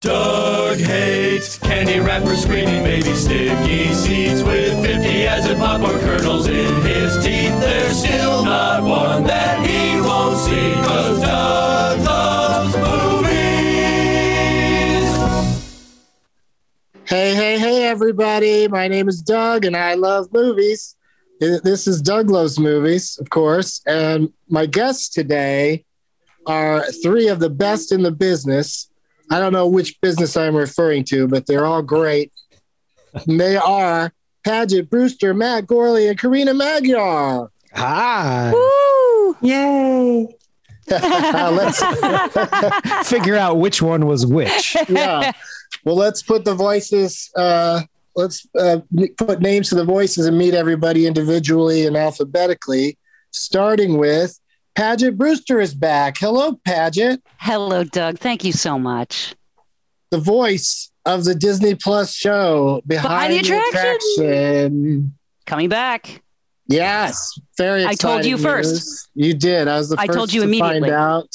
Doug hates candy wrappers, screaming baby sticky seeds with 50 acid popcorn kernels in his teeth. There's still not one that he won't see, cause Doug loves movies. Hey, hey, hey, everybody. My name is Doug and I love movies. This is Doug Loves Movies, of course. And my guests today are three of the best in the business. I don't know which business I'm referring to, but they're all great. And they are Paget Brewster, Matt Gorley, and Karina Magyar. Hi. Woo! Yay. let's Figure out which one was which. yeah. Well, let's put the voices. Uh, let's uh, put names to the voices and meet everybody individually and alphabetically. Starting with Paget Brewster is back. Hello, Paget, Hello, Doug. Thank you so much. the voice of the Disney Plus show behind, Behind the Attraction. Attraction. Coming back. Yes, very. I told you exciting first. You did. I was the I first told you to immediately. find out,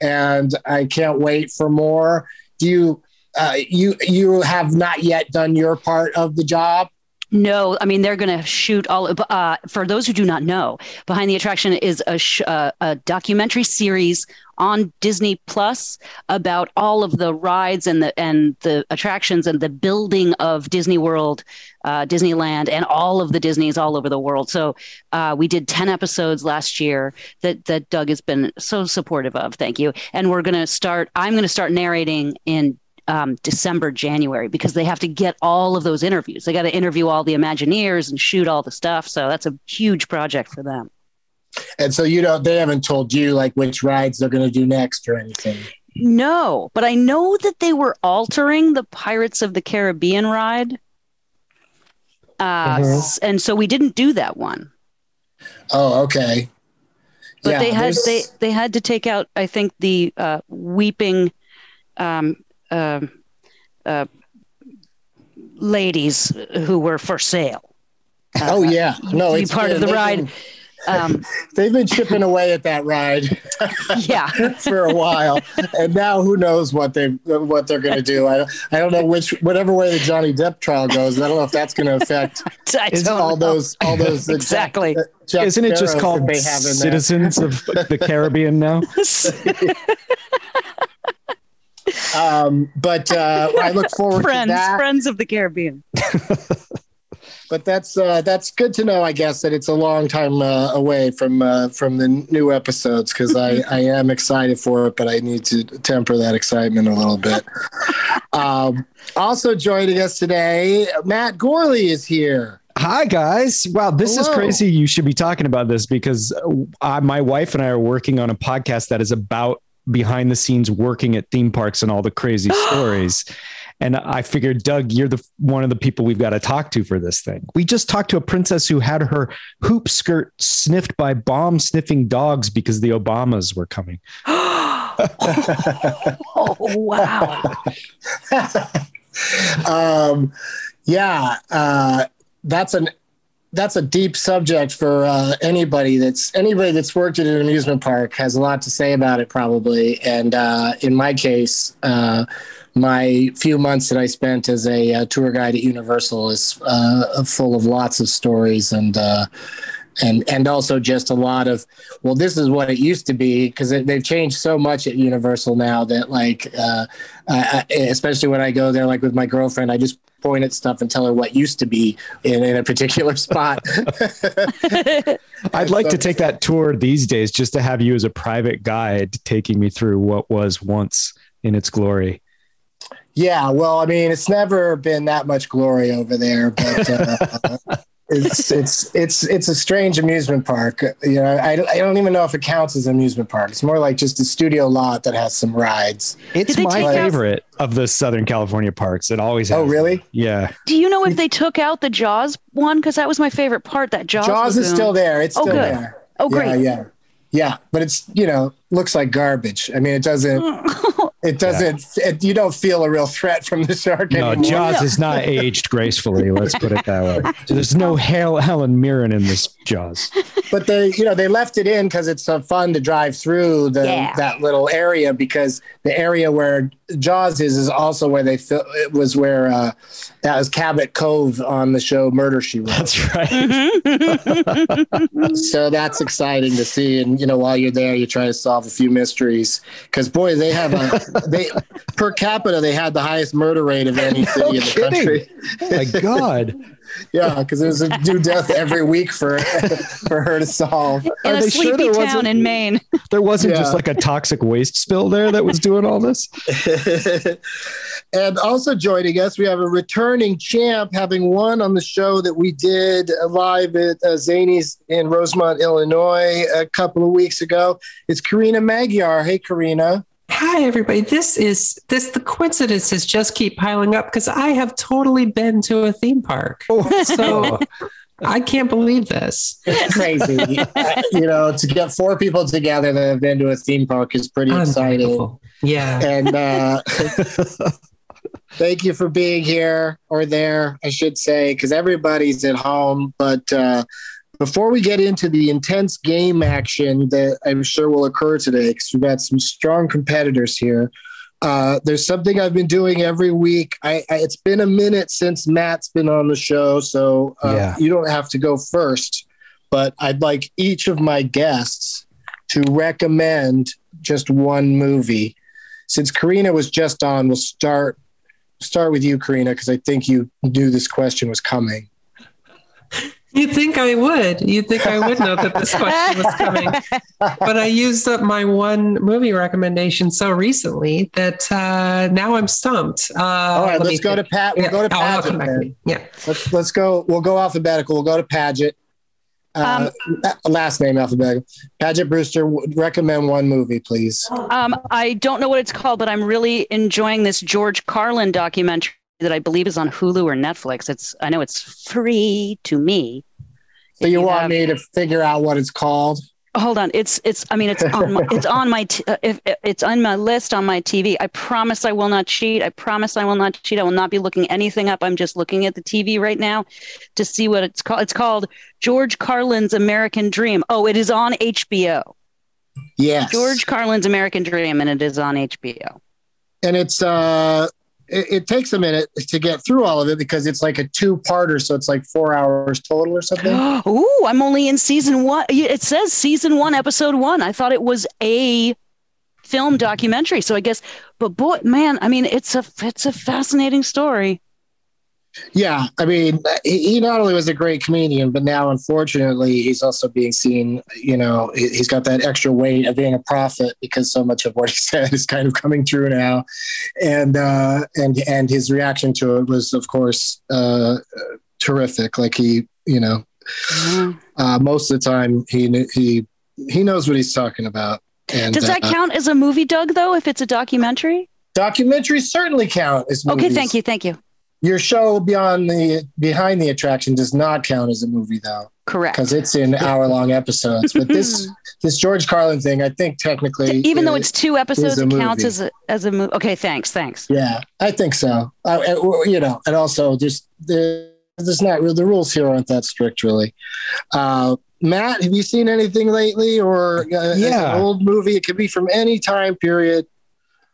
and I can't wait for more. Do you? Uh, you you have not yet done your part of the job. No, I mean they're going to shoot all. Uh, for those who do not know, Behind the Attraction is a sh- uh, a documentary series on Disney Plus about all of the rides and the and the attractions and the building of Disney World, uh, Disneyland, and all of the Disneys all over the world. So uh, we did ten episodes last year that that Doug has been so supportive of. Thank you. And we're going to start. I'm going to start narrating in um, December, January, because they have to get all of those interviews. They got to interview all the Imagineers and shoot all the stuff. So that's a huge project for them. And so you don't. They haven't told you like which rides they're going to do next or anything. No, but I know that they were altering the Pirates of the Caribbean ride. Uh, Mhm. And so we didn't do that one. Oh, okay. But Yeah, they had there's- they they had to take out I think the uh, weeping um, Um, uh, ladies who were for sale. oh uh, yeah. No, it's part of the they've ride. been- Um, They've been chipping away at that ride yeah, for a while, and now who knows what they what they're going to do? I I don't know which whatever way the Johnny Depp trial goes. I don't know if that's going to affect I don't all know. those all those Exactly. Jack- Jack Isn't it just called that they have in there. Citizens of the Caribbean now? Um, but uh, I look forward friends, to that. friends of the Caribbean. But that's uh, that's good to know. I guess that it's a long time uh, away from uh, from the new episodes because I, I am excited for it, but I need to temper that excitement a little bit. um, also joining us today, Matt Gorley is here. Hi guys! Wow, this is crazy. You should be talking about this because uh, my wife and I are working on a podcast that is about behind the scenes working at theme parks and all the crazy stories. And I figured, Doug, you're the one of the people we've got to talk to for this thing. We just talked to a princess who had her hoop skirt sniffed by bomb sniffing dogs because the Obamas were coming. oh wow! um, yeah, uh, that's an that's a deep subject for uh, anybody that's anybody that's worked at an amusement park has a lot to say about it probably. And uh, in my case, uh, my few months that I spent as a, uh, tour guide at Universal is uh, full of lots of stories and uh, and and also just a lot of well this is what it used to be because they've changed so much at universal now that like uh, I, especially when i go there like with my girlfriend i just point at stuff and tell her what used to be in, in a particular spot. I'd like to take that tour these days just to have you as a private guide taking me through what was once in its glory. Yeah well i mean it's never been that much glory over there but uh, it's it's it's it's a strange amusement park. You know, I, I don't even know if it counts as an amusement park. It's more like just a studio lot that has some rides. It's my favorite out- of the Southern California parks. It always oh, has. Oh, really? Yeah. Do you know if they took out the Jaws one? Because that was my favorite part. That Jaws. Jaws is still there. It's oh, still good. there. Oh, great. Yeah, yeah, yeah. But it's you know looks like garbage. I mean, it doesn't. It doesn't. Yeah. It, you don't feel a real threat from the shark. No, anymore. Jaws is not aged gracefully. Let's put it that way. So there's no Hel- Helen Mirren in this Jaws. But they, you know, they left it in because it's so fun to drive through the yeah. that little area because the area where Jaws is is also where they fil- it was where uh, that was Cabot Cove on the show Murder She Wrote. That's right. so that's exciting to see, and you know, while you're there, you try to solve a few mysteries because boy, they have a they per capita they had the highest murder rate of any city no in the kidding. country. Oh my god. Yeah, because there's a new death every week for for her to solve. In Are a sleepy sure town in Maine. There wasn't yeah. just like a toxic waste spill there that was doing all this. and also joining us, we have a returning champ, having won on the show that we did live at uh, Zanies in Rosemont, Illinois, a couple of weeks ago. It's Karina Magyar. Hey, Karina. Hi, everybody. This is this the coincidences just keep piling up because I have totally been to a theme park. Oh. So I can't believe this. It's crazy. you know, to get four people together that have been to a theme park is pretty exciting. Yeah. And uh, thank you for being here or there, I should say, because everybody's at home. But uh, before we get into the intense game action that I'm sure will occur today, because we've got some strong competitors here, uh, there's something I've been doing every week. I, I, it's been a minute since Matt's been on the show, so uh, yeah. you don't have to go first. But I'd like each of my guests to recommend just one movie. Since Karina was just on, we'll start start with you, Karina, because I think you knew this question was coming. You'd think I would. You'd think I would know that this question was coming. But I used up my one movie recommendation so recently that uh, now I'm stumped. Uh, All right, let's go think. to Pat. We'll yeah. go to Paget. To yeah, let's let's go. We'll go alphabetical. We'll go to Paget. Uh, um, last name alphabetical. Paget Brewster, recommend one movie, please. Um, I don't know what it's called, but I'm really enjoying this George Carlin documentary that I believe is on Hulu or Netflix. It's I know it's free to me. So you, you want have, me to figure out what it's called? Hold on, it's it's. I mean, it's on my, it's on my t- uh, if, it's on my list on my TV. I promise I will not cheat. I promise I will not cheat. I will not be looking anything up. I'm just looking at the TV right now to see what it's called. It's called George Carlin's American Dream. Oh, it is on HBO. Yes, George Carlin's American Dream, and it is on HBO. And it's uh it, it, takes a minute to get through all of it because it's like a two-parter, so it's like four hours total or something. Ooh, I'm only in season one. It says season one, episode one. I thought it was a film documentary, so I guess. But boy, man, I mean, it's a it's a fascinating story. Yeah, I mean, he not only was a great comedian, but now, unfortunately, he's also being seen. You know, he's got that extra weight of being a prophet because so much of what he said is kind of coming true now, and uh, and and his reaction to it was, of course, uh, terrific. Like he, you know, mm-hmm. uh, most of the time he he he knows what he's talking about. And, Does that uh, count as a movie, Doug? Though, if it's a documentary, documentaries certainly count as movies. Okay, thank you, thank you. Your show beyond the behind the attraction does not count as a movie though, Correct. because it's in hour long episodes. But this this George Carlin thing, I think technically, Even though it's two episodes, it counts movie. as a as a movie. Okay, thanks, thanks. Yeah, I think so. Uh, uh, you know, and also just the there's not real the rules here aren't that strict really. Uh, Matt, have you seen anything lately, or uh, Yeah. an old movie? It could be from any time period.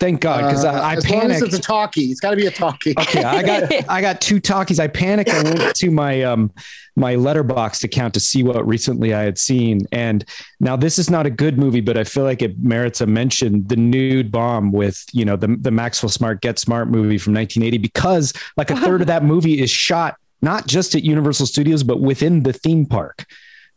Thank God, because Uh, I, I as long as panicked. it's a talkie, it's got to be a talkie. Okay, I got I got two talkies. I panicked. I went to my um my Letterboxd account to see what recently I had seen. And now this is not a good movie, but I feel like it merits a mention. The nude bomb with you know the the Maxwell Smart Get Smart movie from 1980, because like a third of that movie is shot not just at Universal Studios, but within the theme park.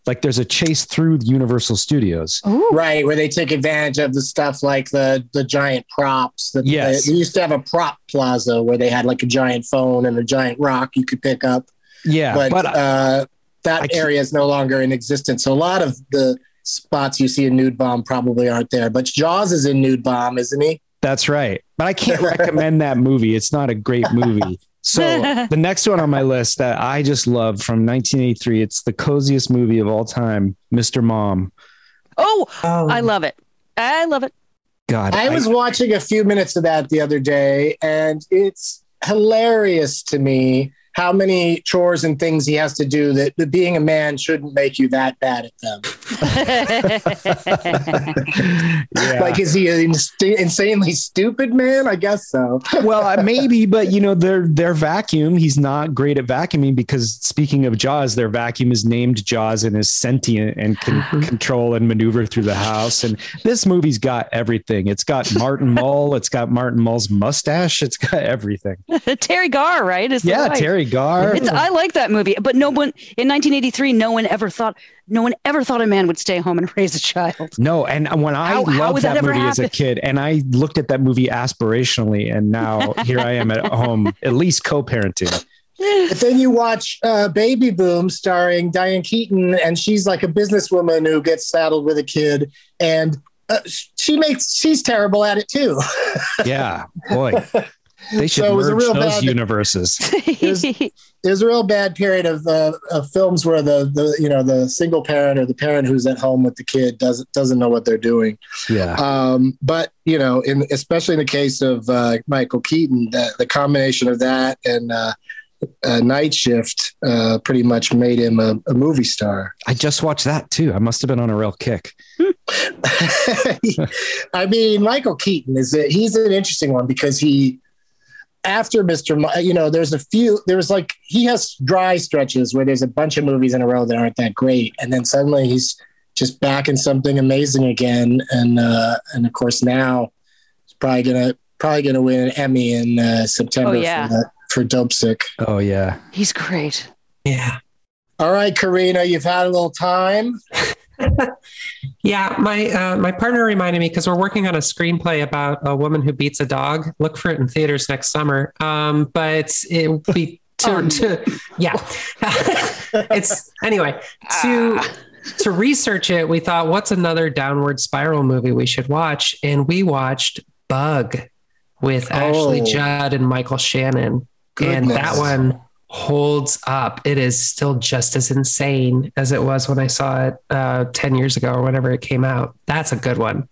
Like there's a chase through Universal Studios. Right, where they take advantage of the stuff like the the giant props. That Yes. they, they used to have a prop plaza where they had like a giant phone and a giant rock you could pick up. Yeah, but, but uh, that I can't- area is no longer in existence. So a lot of the spots you see in Nude Bomb probably aren't there. But Jaws is in Nude Bomb, isn't he? That's right. But I can't recommend that movie. It's not a great movie. So the next one on my list that I just love from 1983, it's the coziest movie of all time, Mr. Mom. Oh, Oh. I love it. I love it. God, I was watching a few minutes of that the other day, and it's hilarious to me how many chores and things he has to do that, that being a man shouldn't make you that bad at them. yeah. Like, is he an inst- insanely stupid man? I guess so. well, uh, maybe, but you know, their their vacuum. He's not great at vacuuming because speaking of Jaws, their vacuum is named Jaws and is sentient and can control and maneuver through the house. And this movie's got everything. It's got Martin Mull. It's got Martin Mull's mustache. It's got everything. Teri Garr, right? Is the Yeah, wife. Teri Garr. It's, I like that movie, but no one in 1983, no one ever thought, no one ever thought a man would stay home and raise a child. No, and when I How- how loved would that that, ever movie as a kid, and I looked at that movie aspirationally, and now here I am at home, at least co-parenting. But then you watch uh, Baby Boom starring Diane Keaton, and she's like a businesswoman who gets saddled with a kid, and uh, she makes she's terrible at it too. Yeah, boy, they should So it was a merge real those bad- universes. There's a real bad period of, uh, of films where the, the you know the single parent or the parent who's at home with the kid doesn't doesn't know what they're doing. Yeah, Um, but you know, in especially in the case of uh, Michael Keaton, the, the combination of that and uh, uh, Night Shift uh, pretty much made him a, a movie star. I just watched that too. I must have been on a real kick. I mean, Michael Keaton is a, he's an interesting one because he after Mr. Mo- you know, there's a few there's like he has dry stretches where there's a bunch of movies in a row that aren't that great, and then suddenly he's just back in something amazing again, and uh, and of course now he's probably gonna probably gonna win an Emmy in uh, September Oh, yeah. for, that, for Dopesick. Oh yeah, He's great. Yeah. All right, Karina, you've had a little time. Yeah, my uh, my partner reminded me because we're working on a screenplay about a woman who beats a dog. Look for it in theaters next summer. Um, but it will be to, Oh, no. to yeah. it's anyway to to research it. We thought, what's another downward spiral movie we should watch? And we watched Bug with Ashley Oh. Judd and Michael Shannon, and that one holds up. It is still just as insane as it was when I saw it uh, 10 years ago or whenever it came out. That's a good one.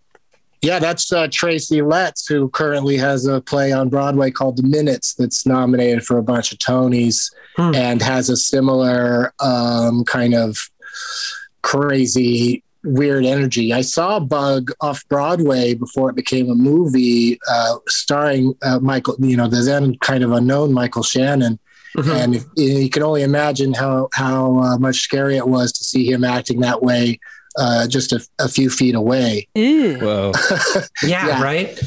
Yeah, that's uh, Tracy Letts, who currently has a play on Broadway called The Minutes that's nominated for a bunch of Tonys Hmm. and has a similar um, kind of crazy, weird energy. I saw Bug off Broadway before it became a movie uh, starring uh, Michael, you know, the then kind of unknown Michael Shannon. Mhm. And if, you can only imagine how, how uh, much scary it was to see him acting that way uh, just a, a few feet away. Ew. whoa, yeah, Yeah. right.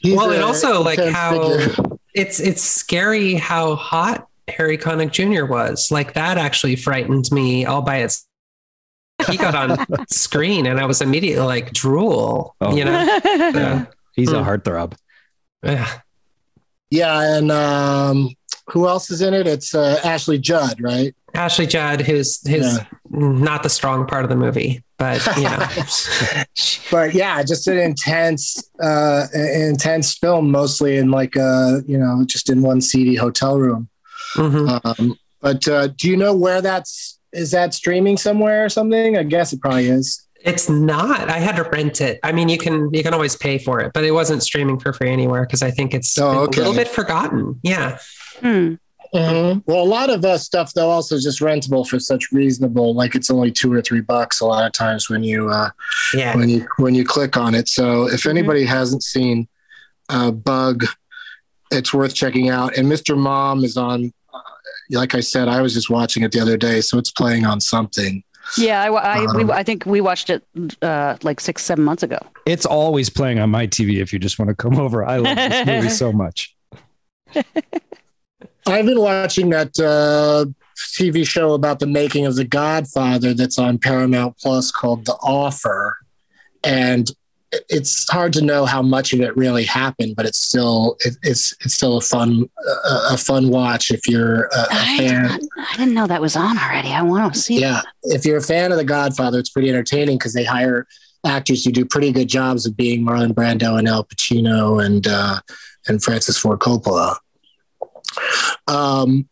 He's well, and also like how figure. it's it's scary how hot Harry Connick Jr. was. Like that actually frightened me all by its. He got on screen and I was immediately like drool. Oh. You know. Yeah. he's a Hmm. heartthrob. Yeah. Yeah, and um, who else is in it? It's uh, Ashley Judd, right? Ashley Judd, who's who's Yeah. not the strong part of the movie, but you know. But yeah, just an intense, uh, intense film, mostly in like a you know just in one seedy hotel room. Mhm. Um, but uh, do you know where that's is that streaming somewhere or something? I guess it probably is. It's not. I had to rent it. I mean, you can you can always pay for it, but it wasn't streaming for free anywhere because I think it's Oh, okay. a little bit forgotten. Yeah. Hmm. Mhm. Well, a lot of uh, stuff though also just rentable for such reasonable, like it's only two or three bucks a lot of times when you uh, Yeah. when you when you click on it. So if anybody hasn't seen uh, Bug, it's worth checking out. And Mr. Mom is on. Uh, like I said, I was just watching it the other day, so it's playing on something. Yeah, I, I, Um, we, I think we watched it uh, like six, seven months ago. It's always playing on my TV if you just want to come over. I love this movie so much. I've been watching that uh, TV show about the making of The Godfather that's on Paramount Plus called The Offer, and it's hard to know how much of it really happened, but it's still it, it's it's still a fun uh, a fun watch if you're a, a I, fan. not- I didn't know that was on already. I want to see. Yeah, if you're a fan of The Godfather, it's pretty entertaining because they hire actors who do pretty good jobs of being Marlon Brando and Al Pacino and uh, and Francis Ford Coppola. Um,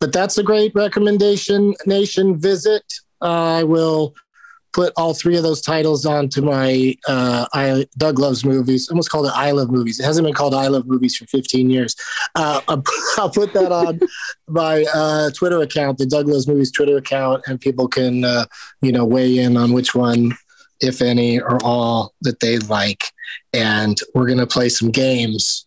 but that's a great recommendation. Nation visit. I will put all three of those titles onto my uh, I Doug loves movies. Almost called it I love movies. It hasn't been called I love movies for 15 years. Uh, I'll, I'll put that on my uh, Twitter account, the Doug loves movies Twitter account, and people can uh, you know weigh in on which one, if any, or all that they like. And we're gonna play some games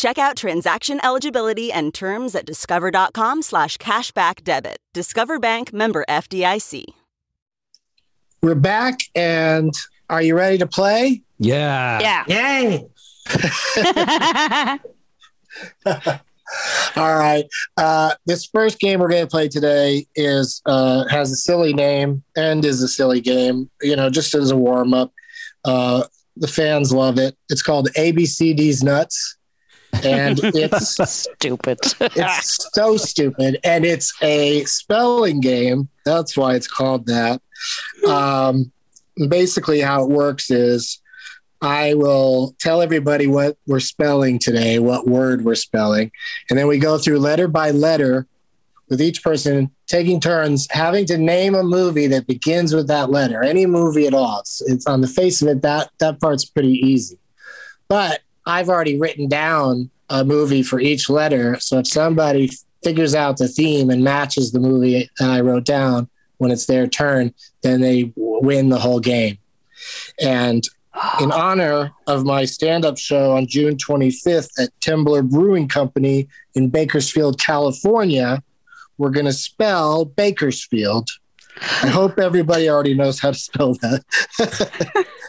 Check out transaction eligibility and terms at discover.com slash cashback debit. Discover Bank member FDIC. We're back, and are you ready to play? Yeah. Yeah. Yay. All right. Uh, this first game we're going to play today is uh, has a silly name and is a silly game. You know, just as a warm up. Uh, the fans love it. It's called ABCD's Nuts, and it's Stupid. it's so stupid, and it's a spelling game. That's why it's called that. Um, basically, how it works is I will tell everybody what we're spelling today, what word we're spelling, and then we go through letter by letter with each person taking turns having to name a movie that begins with that letter, any movie at all. It's, it's on the face of it, that, that part's pretty easy. But I've already written down a movie for each letter. So if somebody figures out the theme and matches the movie that I wrote down when it's their turn, then they win the whole game. And in honor of my stand up show on June 25th at Temblor Brewing Company in Bakersfield, California, we're going to spell Bakersfield. I hope everybody already knows how to spell that.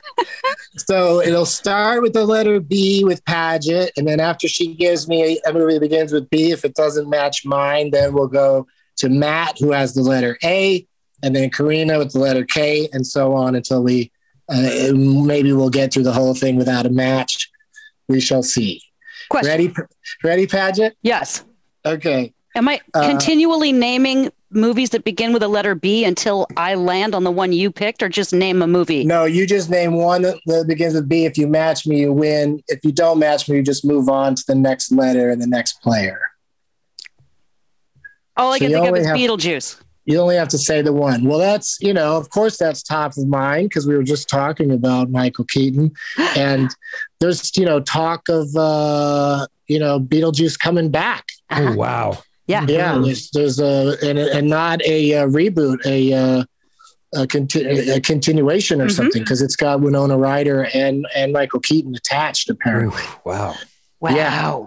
so it'll start with the letter B with Paget. And then after she gives me a movie that begins with B, if it doesn't match mine, then we'll go to Matt, who has the letter A, and then Karina with the letter K, and so on until we uh, maybe we'll get through the whole thing without a match. We shall see. Question. Ready, ready, Paget? Yes. Okay. Am I Uh, continually naming movies that begin with a letter B until I land on the one you picked, or just name a movie? No, you just name one that begins with B. If you match me, you win. If you don't match me, you just move on to the next letter and the next player. All I So can think of is have- Beetlejuice. You only have to say the one. Well, that's, you know, of course, that's top of mind because we were just talking about Michael Keaton. And there's, you know, talk of, uh, you know, Beetlejuice coming back. Oh, wow. Yeah. Yeah, there's, there's a and, and not a uh, reboot, a uh, a, conti- a continuation or Mhm. something because it's got Winona Ryder and and Michael Keaton attached apparently. Wow. Wow. Yeah.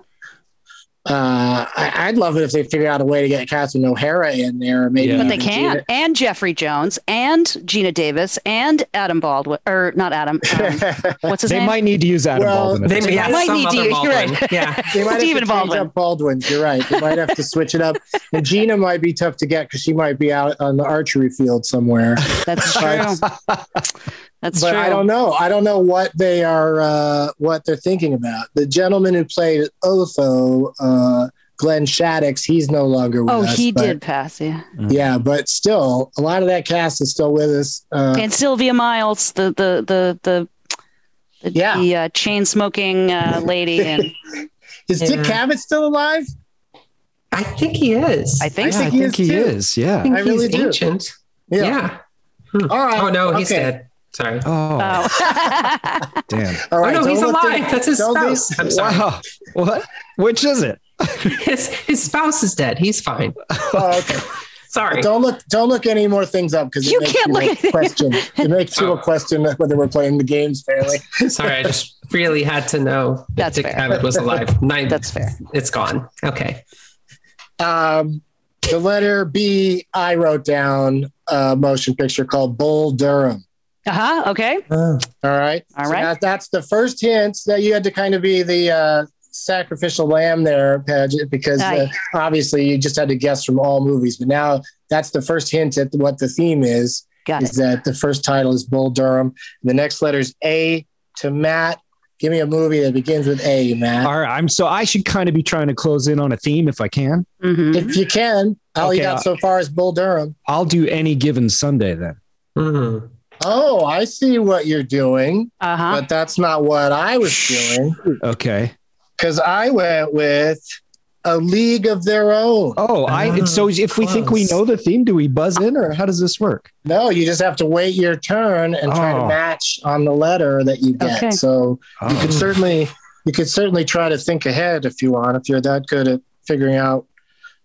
Uh, I, would love it if they figure out a way to get Catherine O'Hara in there. Maybe, yeah. but they can't. Geena. And Jeffrey Jones and Geena Davis and Adam Baldwin, or not Adam. Um, what's his they name? They might need to use Adam well, Baldwin. They may, yeah, might need to. Use, you're right. Yeah, they might Stephen have to Baldwin. Up Baldwin's. You're right. They might have to switch it up. And Geena might be tough to get because she might be out on the archery field somewhere. That's true. That's but true. I don't know. I don't know what they are, uh, what they're thinking about. The gentleman who played Otho, uh, Glenn Shadix, he's no longer with oh, us. he but- did pass, yeah. Yeah, but still, a lot of that cast is still with us. Uh, And Sylvia Miles, the the the the, the, Yeah. the uh, chain smoking uh, lady, and is Dick Yeah. Cavett still alive? I think he is. I think Yeah, so. I he think is he too. is. I Yeah. think I really he's do. ancient. Yeah. Hmm. All right. Oh no, he's Okay. dead. Sorry. Oh, Oh. damn. All Oh no, he's alive. the- That's his don't be- spouse. I'm sorry. Wow. What? Which is it? His his spouse is dead. He's fine. Oh, okay. Sorry. Don't look. Don't look any more things up because You it makes can't you look a at it. question. It makes you Oh. a question whether we're playing the games fairly. Sorry, I just really had to know that That's Dick fair. Cavett was alive. Nine, That's fair. It's gone. Okay. Um, the letter B, I wrote down a motion picture called Bull Durham. Uh huh. Okay. All right. All So right. that- that's the first hint that you had to kind of be the uh, sacrificial lamb there, Paget, because uh, obviously you just had to guess from all movies. But now that's the first hint at what the theme is. Got is it. that the first title is Bull Durham. The next letter is A to Matt. Give me a movie that begins with A, Matt. All right. I'm so I should kind of be trying to close in on a theme if I can. hmm If you can, all you Okay, got uh, so far is Bull Durham. I'll do any given Sunday then. Mhm. Oh, I see what you're doing, Uh huh. but that's not what I was doing Okay. because I went with A League of Their Own. Oh, I Ah, so if we think we know the theme, do we buzz in or how does this work? No, you just have to wait your turn and try to Oh. match on the letter that you get. Okay. So you Oh. could certainly you could certainly try to think ahead if you want, if you're that good at figuring out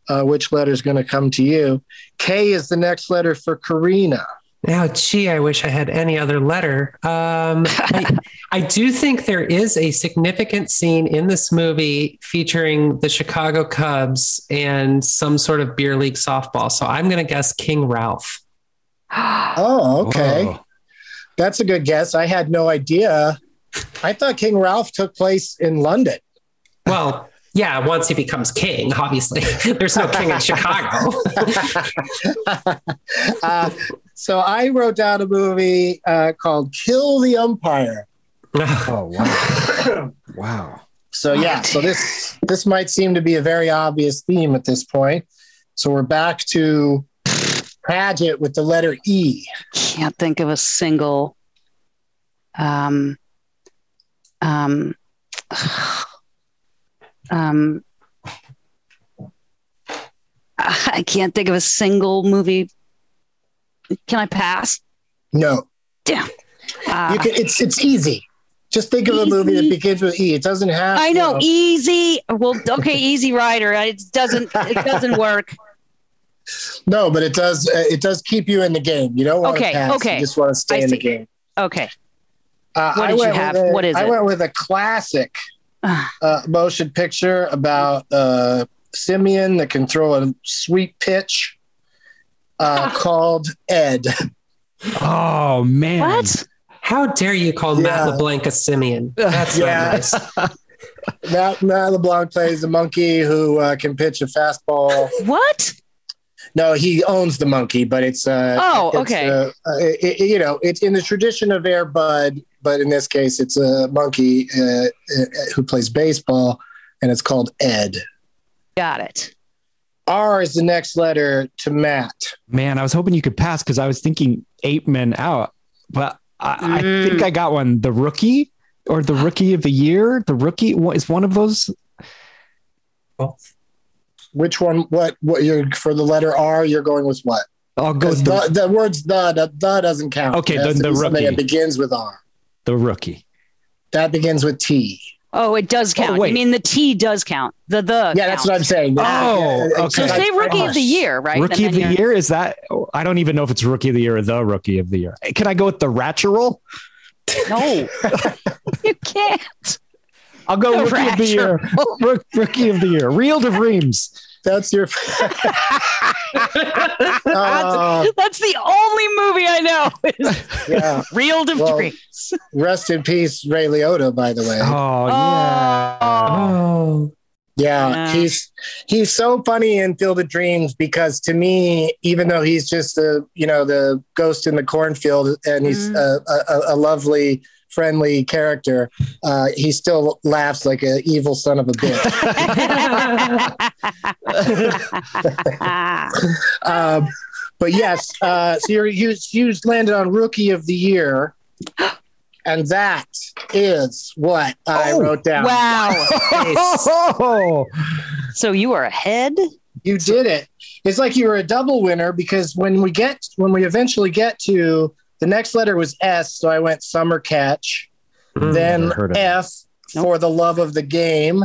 uh, which letter is going to come to you. K is the next letter for Karina. Now, gee, I wish I had any other letter. Um, I, I do think there is a significant scene in this movie featuring the Chicago Cubs and some sort of beer league softball. So I'm going to guess King Ralph. Oh, okay. Whoa. That's a good guess. I had no idea. I thought King Ralph took place in London. Well, yeah, once he becomes king, obviously. There's no king in Chicago. uh, so I wrote down a movie uh, called Kill the Umpire. Oh wow. wow. So yeah, so this this might seem to be a very obvious theme at this point. So we're back to Paget with the letter E. Can't think of a single. Um. Um. Um. I can't think of a single movie. Can I pass? No, Damn. Uh, you can. It's it's easy. Just think of a movie that begins with E. It doesn't have. I you know, easy. Well, okay, Easy Rider. It doesn't. It doesn't work. No, but it does. Uh, it does keep you in the game. You don't want Okay, to pass. okay. You just want to stay I in the game. Okay. Uh, What I did you went have? with a- What is I it? went with a classic. Uh, motion picture about uh, simian that can throw a sweet pitch uh, called Ed. Oh man. What? How dare you call Matt LeBlanc a simian? That's Yeah. not nice. Matt, Matt LeBlanc plays a monkey who uh, can pitch a fastball. What? No, he owns the monkey, but it's uh, Oh, it's, okay. uh, uh, it- it- you know, it's in the tradition of Air Bud, but in this case, it's a monkey uh, uh, who plays baseball, and it's called Ed. Got it. R is the next letter to Matt. Man, I was hoping you could pass because I was thinking eight men out, but I, I Mm. think I got one. The rookie or the rookie of the year. The rookie what is one of those. Which one? What? What? You're for the letter R? You're going with what? I'll go 'Cause with the, the, the words the, the the doesn't count. Okay, It has then to the be something rookie. that begins with R. the rookie. That begins with T. Oh, it does oh, count. I mean, the T does count. The the. Yeah, that's what I'm saying. Oh, Yeah, okay. So I- say rookie of the year, right? Rookie of the you're- year is that? I don't even know if it's rookie of the year or the rookie of the year. Can I go with the Ratcheral? No, you can't. I'll go rookie of the year. Rook- Rookie of the year. Real of Reams. That's your. Uh, That's the only movie I know. is yeah. Real of Well, Dreams. Rest in peace, Ray Liotta. By the way. Oh yeah. Oh, Yeah, Yeah. he's he's so funny in Field of Dreams because to me, even though he's just the you know the ghost in the cornfield and he's Mm. a, a, a lovely, friendly character, uh, he still laughs like an evil son of a bitch. um, but yes, uh, so you're, you you landed on Rookie of the Year, and that is what I Oh, wrote down. wow. Oh, So you are ahead? You did it. It's like you were a double winner because when we get when we eventually get to the next letter was S, so I went summer catch. then Never heard of it. F for the love of the game.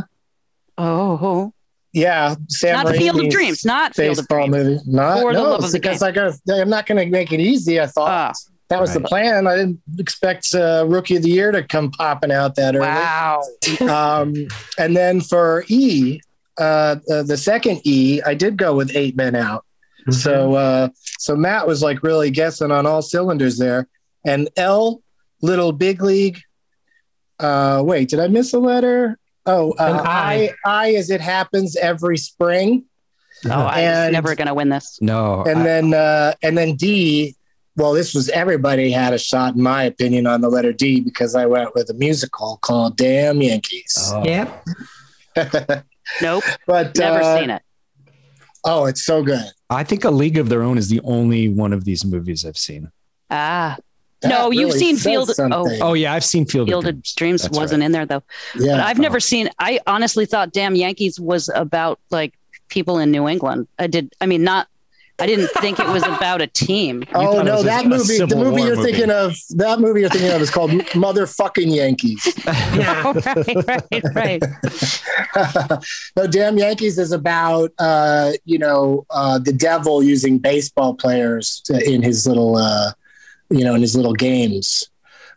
Oh. Yeah, Sam Not Field of Dreams. Not Field of baseball Dreams. movie. Not For the no, love of it's the because game. I got. I'm not going to make it easy. I thought Ah. that was the plan. I didn't expect uh, rookie of the year to come popping out that early. Wow. um, and then for E, uh, uh, the second E, I did go with eight men out. So uh, so Matt was like really guessing on all cylinders there. And L, little big league. Uh, wait, did I miss a letter? Oh, uh, I. I. I as it happens every spring. No, I'm never going to win this. no. And I- then uh, and then D. Well, this was everybody had a shot, in my opinion, on the letter D because I went with a musical called Damn Yankees. oh. Yep. Nope. but Never uh, seen it. Oh, it's so good. I think A League of Their Own is the only one of these movies I've seen. Ah. That No, you've seen says Field- oh. Oh yeah, I've seen Field, Field of of Dreams. Dreams That's wasn't right. in there though. yeah. But I've never seen I honestly thought Damn Yankees was about like people in New England. I did I mean not I didn't think it was about a team. Oh no, was a- that a movie. The movie War you're movie. thinking of. That movie you're thinking of is called Motherfucking Yankees. Yeah. right, right, right. no, Damn Yankees is about uh, you know uh, the devil using baseball players to, in his little uh, you know in his little games.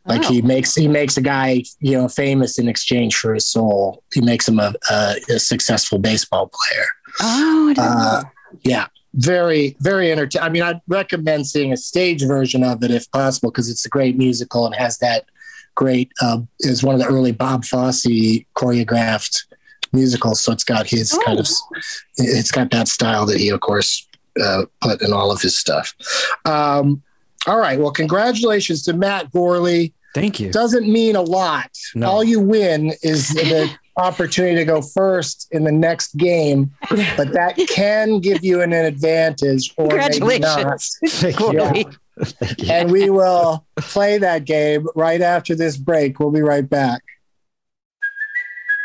Like Oh. he makes he makes a guy you know famous in exchange for his soul. He makes him a, a, a successful baseball player. Oh, I didn't Uh, know. yeah, very, very entertaining. I mean, I'd recommend seeing a stage version of it if possible because it's a great musical and has that great. Uh, is one of the early Bob Fosse choreographed musicals, so it's got his kind of. It's got that style that he, of course, uh, put in all of his stuff. Um, all right. Well, congratulations to Matt Gorley. Thank you. Doesn't mean a lot. No. All you win is the opportunity to go first in the next game, but that can give you an advantage or not. Congratulations. Thank you. Gorley. And we will play that game right after this break. We'll be right back.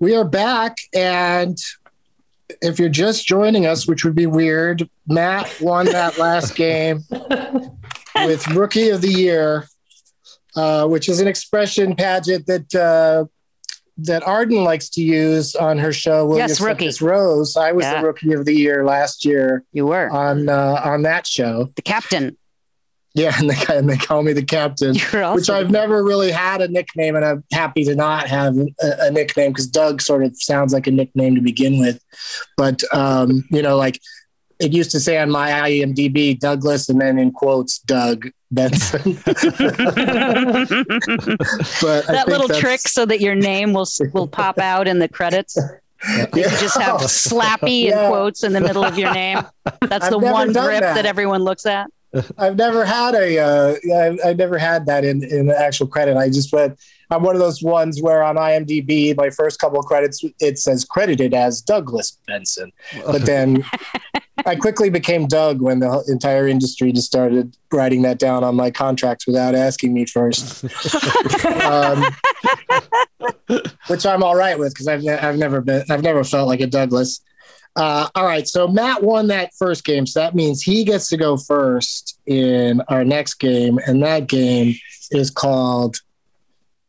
We are back. And if you're just joining us, which would be weird, Matt won that last game with Rookie of the Year, uh, which is an expression pageant that. Uh, that Arden likes to use on her show. Will Yes, Rookie. Rose. I was Yeah. the rookie of the year last year You were on uh, on that show. the captain. Yeah, and they, and they call me the captain, You're which I've never really had a nickname, and I'm happy to not have a, a nickname because Doug sort of sounds like a nickname to begin with. But um, you know, like it used to say on my IMDb, Douglas, and then in quotes, Doug Benson. but that little that's- trick so that your name will will pop out in the credits. You just have slappy in Yeah. quotes in the middle of your name. That's I've the one grip that. that. everyone looks at. I've never had a, uh, I, I never had that in, in actual credit. I just went, I'm one of those ones where on IMDb, my first couple of credits, it says credited as Douglas Benson. But then I quickly became Doug when the entire industry just started writing that down on my contracts without asking me first. um, which I'm all right with because I've I've never been I've never felt like a Douglas. Uh, all right, so Matt won that first game, so that means he gets to go first in our next game, and that game is called,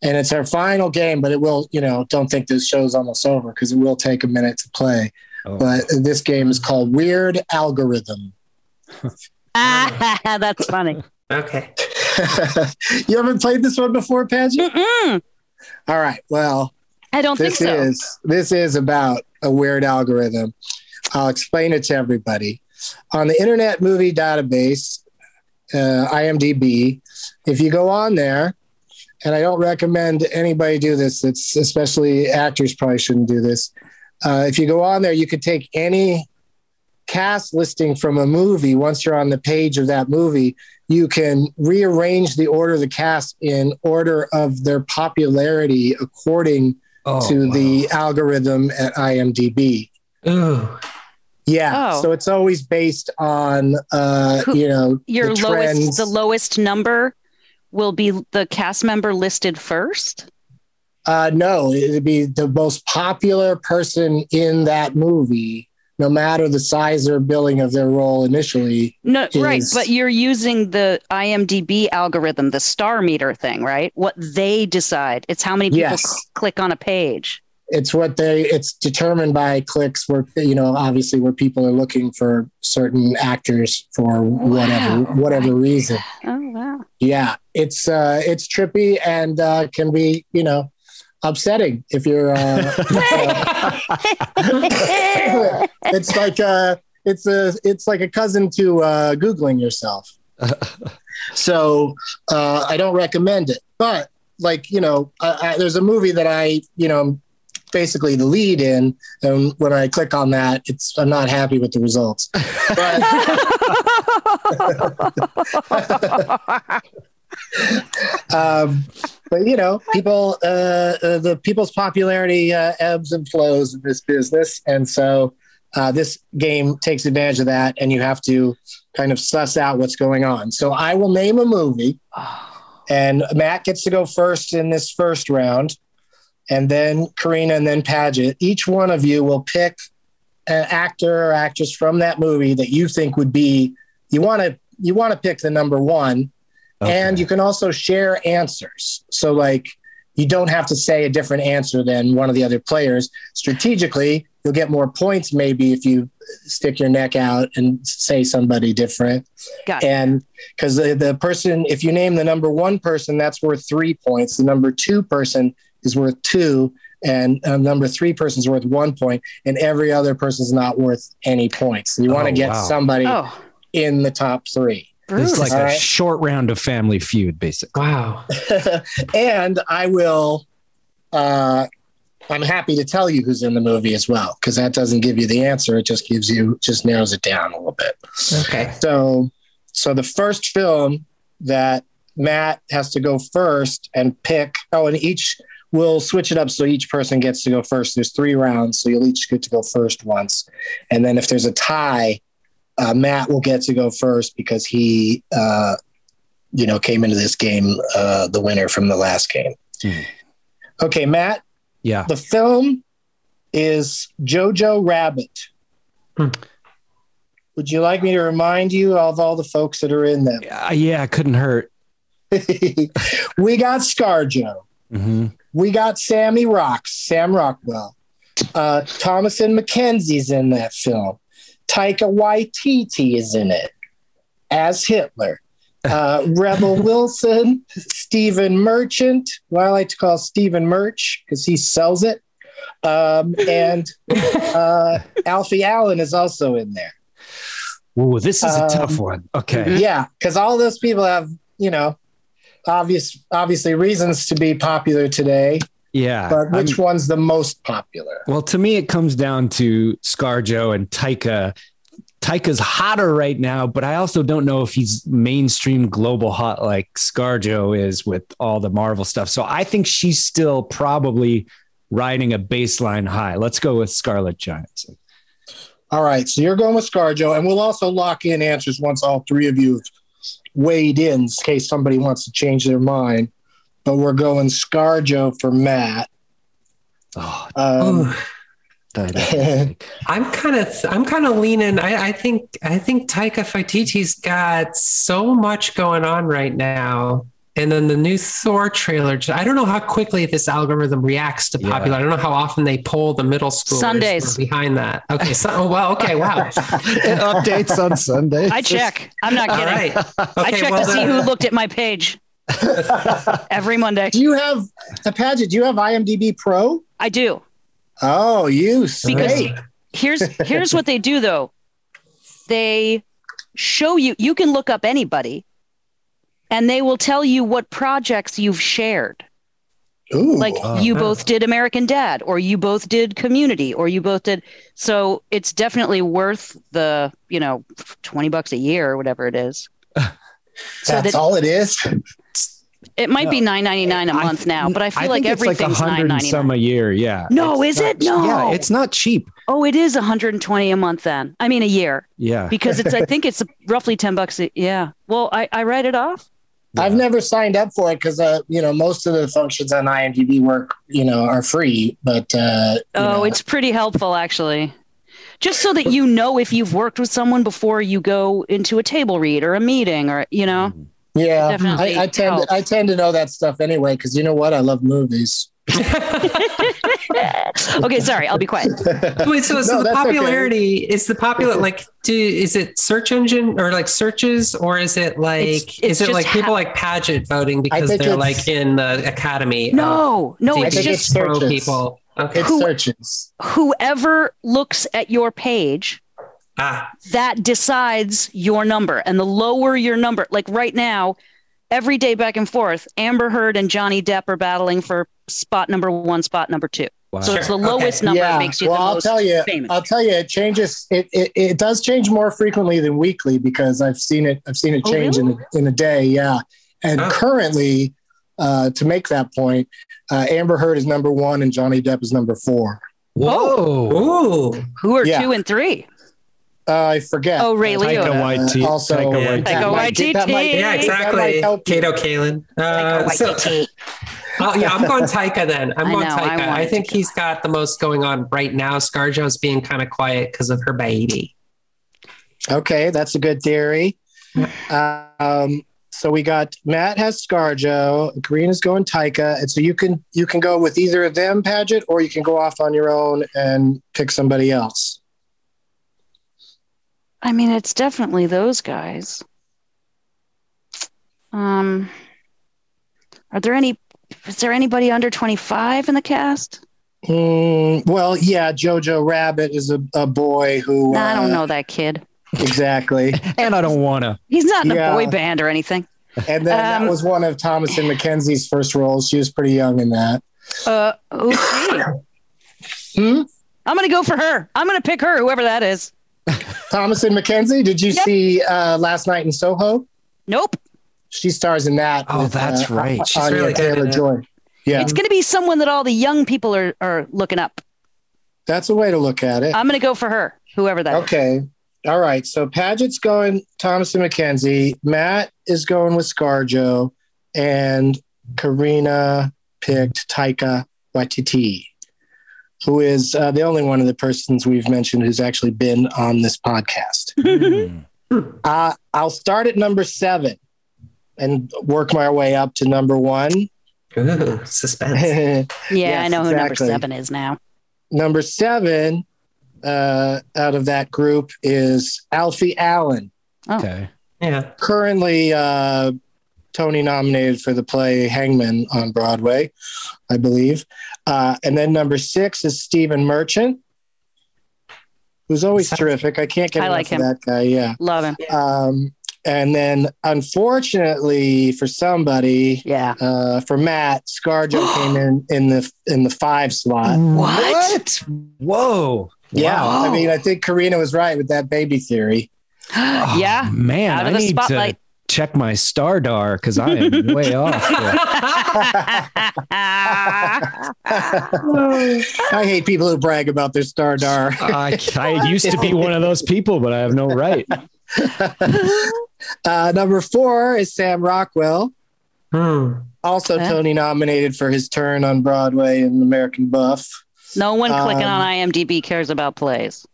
and it's our final game, but it will, you know, don't think this show's almost over because it will take a minute to play. But this game is called Weird Algorithm. Ah, that's funny. Okay. you haven't played this one before, Paget? Mm-mm. All right. Well, I don't think so. is this is about a weird algorithm. I'll explain it to everybody. On the Internet Movie Database, uh, IMDb, if you go on there, and I don't recommend anybody do this. It's especially actors probably shouldn't do this. Uh, if you go on there, you could take any cast listing from a movie. Once you're on the page of that movie, you can rearrange the order of the cast in order of their popularity according Oh, to the algorithm at IMDb. Ooh. Yeah, Oh. so it's always based on uh, Who- you know Your the lowest, trends. the lowest number will be the cast member listed first. Uh, no, it'd be the most popular person in that movie, no matter the size or billing of their role initially. No, right, but you're using the IMDb algorithm, the star meter thing, right? What they decide. It's how many people Yes. cl- click on a page. It's what they. It's determined by clicks, where you know, obviously, where people are looking for certain actors for whatever whatever reason. Oh wow. Yeah, it's uh, it's trippy and uh, can be you know upsetting if you're. Uh, it's like uh it's a it's like a cousin to uh, googling yourself. so uh, I don't recommend it, but like you know, I, I, there's a movie that I you know basically the lead in, and when I click on that, it's I'm not happy with the results. um, but you know, people, uh, uh, the people's popularity uh, ebbs and flows in this business, and so uh, this game takes advantage of that, and you have to kind of suss out what's going on. So I will name a movie, and Matt gets to go first in this first round, and then Karina, and then Paget. Each one of you will pick an actor or actress from that movie that you think would be you want to you want to pick the number one. And you can also share answers. So like you don't have to say a different answer than one of the other players. Strategically you'll get more points maybe if you stick your neck out and say somebody different. Got and because the, the person if you name the number one person that's worth three points. The number two person is worth two and uh, number three person is worth one point and every other person is not worth any points so you want to Oh, get wow. somebody Oh, in the top three It's like All a right. short round of Family Feud, basically. Wow. and I will. Uh, I'm happy to tell you who's in the movie as well, because that doesn't give you the answer. It just gives you just narrows it down a little bit. Okay. So, so the first film that Matt has to go first and pick. Oh, and each we'll switch it up so each person gets to go first. There's three rounds, so you'll each get to go first once, and then if there's a tie, uh, Matt will get to go first because he, uh, you know, came into this game uh, the winner from the last game. Hmm. Okay, Matt. Yeah. The film is Jojo Rabbit. Hmm. Would you like me to remind you of all the folks that are in them? Uh, yeah, couldn't hurt. we got ScarJo. hmm We got Sammy Rocks, Sam Rockwell. Uh, Thomasin McKenzie's in that film. Taika Waititi is in it as Hitler. Uh, Rebel Wilson, Stephen Merchant, who I like to call Stephen Merch because he sells it. Um, and uh, Alfie Allen is also in there. Ooh, this is a Um, tough one. Okay. Yeah, because all those people have, you know, obvious, obviously reasons to be popular today. Yeah. But which I'm- one's the most popular? Well, to me, it comes down to ScarJo and Taika. Taika's hotter right now, but I also don't know if he's mainstream global hot like ScarJo is with all the Marvel stuff. So I think she's still probably riding a baseline high. Let's go with Scarlett Johansson. All right, so you're going with ScarJo, and we'll also lock in answers once all three of you have weighed in, in case somebody wants to change their mind. But we're going ScarJo for Matt. Um, I'm kind of I'm kind of leaning. I, I think I think Taika Waititi's got so much going on right now. And then the new Thor trailer. I don't know how quickly this algorithm reacts to popular. I don't know how often they pull the middle school Sundays. behind that. Okay, so, oh, well, okay, wow. it updates on Sunday. I check. I'm not kidding. right. I check well, to see who looked at my page every Monday. do you have a Paget? Do you have IMDb Pro? I do. Oh, you Because snake. here's here's what they do though. They show you you can look up anybody and they will tell you what projects you've shared. Ooh. Like you both did American Dad or you both did Community or you both did so it's definitely worth the, you know, 20 bucks a year or whatever it is. So That's that- all it is. It might be 9.99 a month now, but I feel like think it's like a everything's hundred and 9.99. some a year. Yeah. No, It's is not- it? No. Yeah, it's not cheap. Oh, it is 120 a month then. I mean a year. Yeah. Because it's I think it's roughly 10 bucks. A, yeah. Well, I, I write it off. I've never signed up for it because uh, you know most of the functions on IMDb work you know are free, but uh, Oh, know, it's pretty helpful actually. Just so that you know if you've worked with someone before you go into a table read or a meeting or you know. yeah, I, I tend helps. to, I tend to know that stuff anyway because you know what I love movies. okay, sorry, I'll be quiet. Wait, so, so No, the that's okay. popularity is the popular like do is it search engine or like searches or is it like It's- it's is it just like people ha- like pageant voting because they're like in the academy? No, no, it's just it's pro searches. people. Okay. It's Who- searches. whoever looks at your page ah, that decides your number and the lower your number like right now every day back and forth amber heard and johnny depp are battling for spot number one spot number two Wow. so it's the lowest okay. number yeah, makes you well, the I'll most tell you, famous I'll tell you, it changes. It, it it does change more frequently than weekly because I've seen it. I've seen it Oh, change in a, in a day. Yeah, and Oh. currently, uh, to make that point, uh, Amber Heard is number one and Johnny Depp is number four. Whoa. ooh, who are yeah. two and three? Uh, I forget. Oh, Ray Liotta. Taika Waititi. also, Taika Yeah. Waititi. that Taika might- that Waititi. might- yeah, exactly. might help. Kato Kaelin. Uh, so, oh, yeah, I'm going Taika then. I'm I going know, Taika. I, wanted think to he's got the most going on right now. ScarJo's being kind of quiet because of her baby. Okay, that's a good theory. Um, so we got Matt has ScarJo, Karina's going Taika, and so you can you can go with either of them, Paget, or you can go off on your own and pick somebody else. I mean it's definitely those guys um are there any is there anybody under 25 in the cast Mm, well, yeah, Jojo Rabbit is a, a boy who. Nah, i uh, don't know that kid exactly. And I don't want to. he's not in a boy band or anything And then Um, that was one of Thomasin McKenzie's first roles. She was pretty young in that. uh okay Hmm? i'm gonna go for her i'm gonna pick her whoever that is Thomasin McKenzie. Did you Yep. see uh, last night in Soho? nope She stars in that. Oh, with, that's uh, right. She's Anya really Taylor it. Joy. Yeah, It's going to be someone that all the young people are, are looking up. that's a way to look at it. I'm going to go for her, whoever that is. Okay. All right. So Paget's going Thomasin McKenzie. Matt is going with ScarJo, and Karina picked Taika Waititi, who is uh, the only one of the persons we've mentioned who's actually been on this podcast. uh, I'll start at number seven and work my way up to number one. Ooh, suspense. Yeah, Yes, I know who number seven is now. number seven uh, out of that group is Alfie Allen. Okay. yeah. currently uh, Tony nominated for the play Hangmen on Broadway, I believe. Uh, and then number six is Stephen Merchant, who's always terrific. I can't get I enough like of that guy. Yeah. Love him. Um, and then, unfortunately for somebody, Yeah. uh, for Matt, ScarJo came in in the in the five slot. What? Whoa. Yeah, Wow. I mean, I think Karina was right with that baby theory. yeah. Oh, Man, Out of I the need spotlight. to check my Stardar because I am way off. I hate people who brag about their star dar. I, I used to be one of those people, but I have no right. uh, number four is Sam Rockwell. Hmm. Also, Okay. Tony nominated for his turn on Broadway in American Buff. No one clicking Um, on IMDb cares about plays.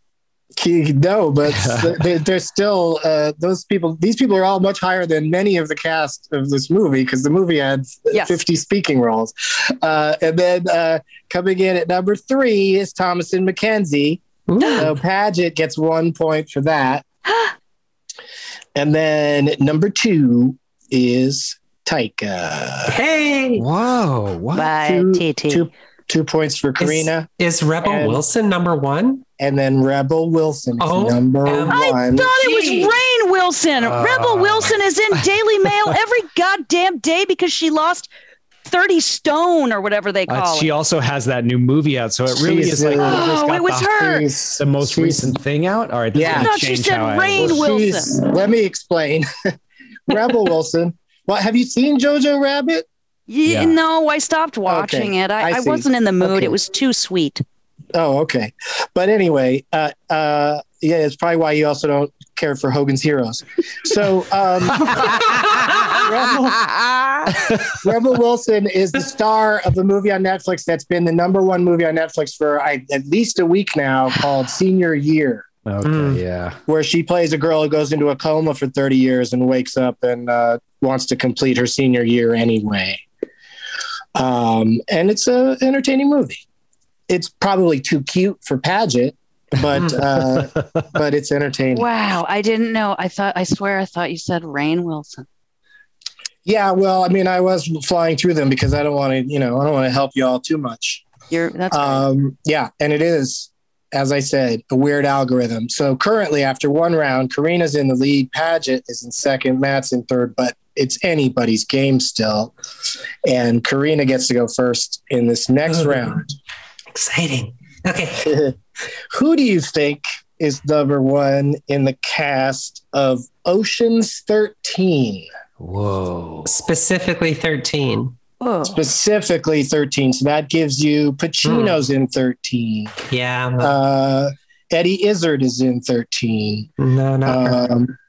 He- No, but they- they're still uh, those people. These people are all much higher than many of the cast of this movie because the movie had Yes. 50 speaking roles. Uh, and then uh, coming in at number three is Thomasin McKenzie. So Paget gets one point for that. and then number two is Taika. Hey, Whoa! What? By Two, TT. two, two points for Karina. is Rebel And- Wilson number one? And then Rebel Wilson is Oh, number um, I thought it was Rainn Wilson. Rebel Wilson is in Daily Mail every goddamn day because she lost 30 stone or whatever they Uh, call she it. She also has that new movie out, so it really She's, is like uh, Oh, got it was the, her. The most she's- recent thing out. All right, this Yeah. No, she said how I- Rainn Well, she's- Wilson. Let me explain. Rebel Wilson. Well, have you seen Jojo Rabbit? Yeah, Yeah. No, I stopped watching it. I I, I, wasn't in the mood. Okay. It was too sweet. Oh, okay. But anyway, uh, uh, yeah, it's probably why you also don't care for Hogan's Heroes. So, um, Rebel, Rebel Wilson is the star of the movie on Netflix that's been the number one movie on Netflix for I, at least a week now called Senior Year. Okay, Mm. yeah. where she plays a girl who goes into a coma for 30 years and wakes up and uh, wants to complete her senior year anyway. Um, and it's a entertaining movie. It's probably too cute for Paget, but uh, but it's entertaining. Wow, I didn't know. I thought. I swear, I thought you said Rainn Wilson. Yeah, well, I mean, I was flying through them because I don't want to, you know, I don't want to help you all too much. You're that's Um, yeah, and it is, as I said, a weird algorithm. So currently, after one round, Karina's in the lead, Paget is in second, Matt's in third, but it's anybody's game still. And Karina gets to go first in this next Ugh. round. Exciting. Okay. Who do you think is number one in the cast of Ocean's 13? Whoa. Specifically 13. oh. Specifically 13. So that gives you Pacino's in 13. Yeah. Uh, Eddie Izzard is in 13. no, not her.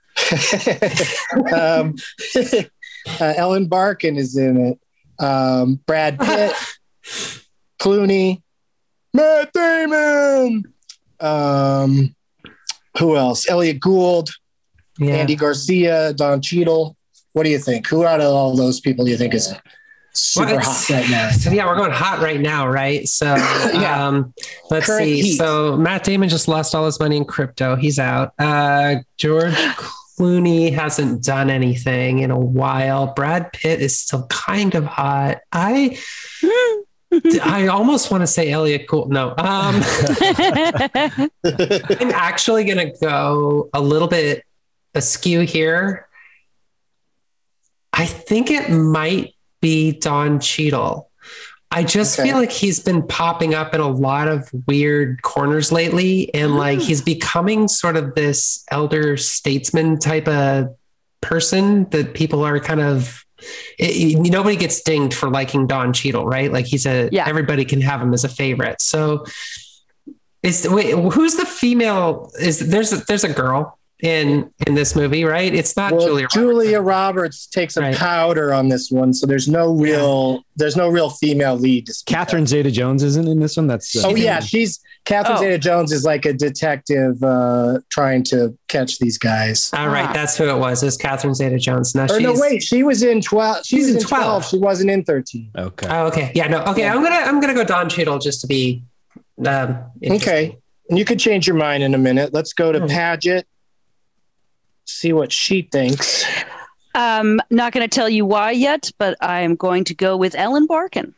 Um, uh, Ellen Barkin is in it. Um, Brad Pitt, Clooney, Matt Damon. Um, who else? Elliot Gould, yeah. Andy Garcia, Don Cheadle. What do you think? Who out of all those people do you think is super Well, hot right now? So yeah, we're going hot right now, right? So Yeah. um, let's Current see. heat. So Matt Damon just lost all his money in crypto. He's out. Uh, George Clooney hasn't done anything in a while. Brad Pitt is still kind of hot. I I almost want to say Elliot Gould. No. Um, I'm actually going to go a little bit askew here. I think it might be Don Cheadle. I just Okay. feel like he's been popping up in a lot of weird corners lately, and like hmm. he's becoming sort of this elder statesman type of person that people are kind of. It, nobody gets dinged for liking Don Cheadle, right? Like he's a Yeah. everybody can have him as a favorite. So is wait, who's the female? Is there's a, there's a girl in in this movie, right? It's not Well, Julia. Julia, Roberts. Roberts takes a Right. powder on this one, so there's no real there's no real female lead. To speak of. Catherine Zeta Jones isn't in this one. That's uh, Oh yeah, she's Catherine Oh. Zeta-Jones is like a detective uh, trying to catch these guys. All right, Ah. that's who it was. Is Catherine Zeta-Jones? Now Or no, wait, she was in twelve. She She's in in 12. 12. She wasn't in thirteen. okay. Oh, okay. Yeah, no. Okay, I'm gonna I'm gonna go Don Cheadle just to be. Um. Okay, and you could change your mind in a minute. Let's go to Hmm. Paget. See what she thinks. Um, not going to tell you why yet, but I'm going to go with Ellen Barkin.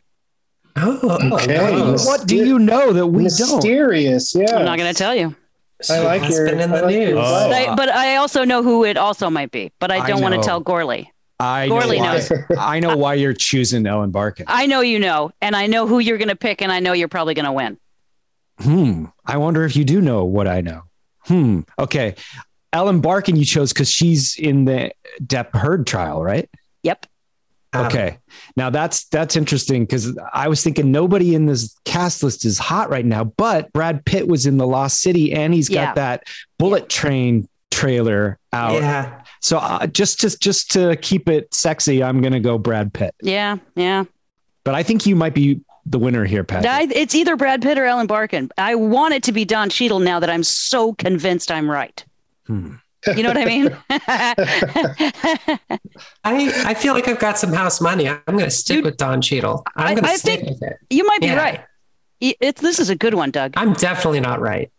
Oh, Okay. Miss- What do you know that we don't? Mysterious, yeah. I'm not going to tell you. She I like has your- been in the I like news. Oh. But I, but I also know who it also might be. But I I don't want to tell Gorley. I know Gorley why, knows. I know why you're choosing Ellen Barkin. I know you know, and I know who you're going to pick, and I know you're probably going to win. Hmm. I wonder if you do know what I know. Hmm. Okay. Ellen Barkin you chose because she's in the Depp Heard trial, right? Yep. Um, Okay. Now that's that's interesting because I was thinking nobody in this cast list is hot right now, but Brad Pitt was in The Lost City and he's got Yeah. that Bullet Train trailer out. Yeah. So uh, just just just to keep it sexy, I'm gonna go Brad Pitt. Yeah, yeah. But I think you might be the winner here, Pat. It's either Brad Pitt or Ellen Barkin. I want it to be Don Cheadle now that I'm so convinced I'm right. Hmm. You know what I mean? I I feel like I've got some house money. I'm going to stick with Don Cheadle. I'm going to stick think with it. you might be Yeah. right. Y- It, this is a good one, Doug. I'm definitely not right.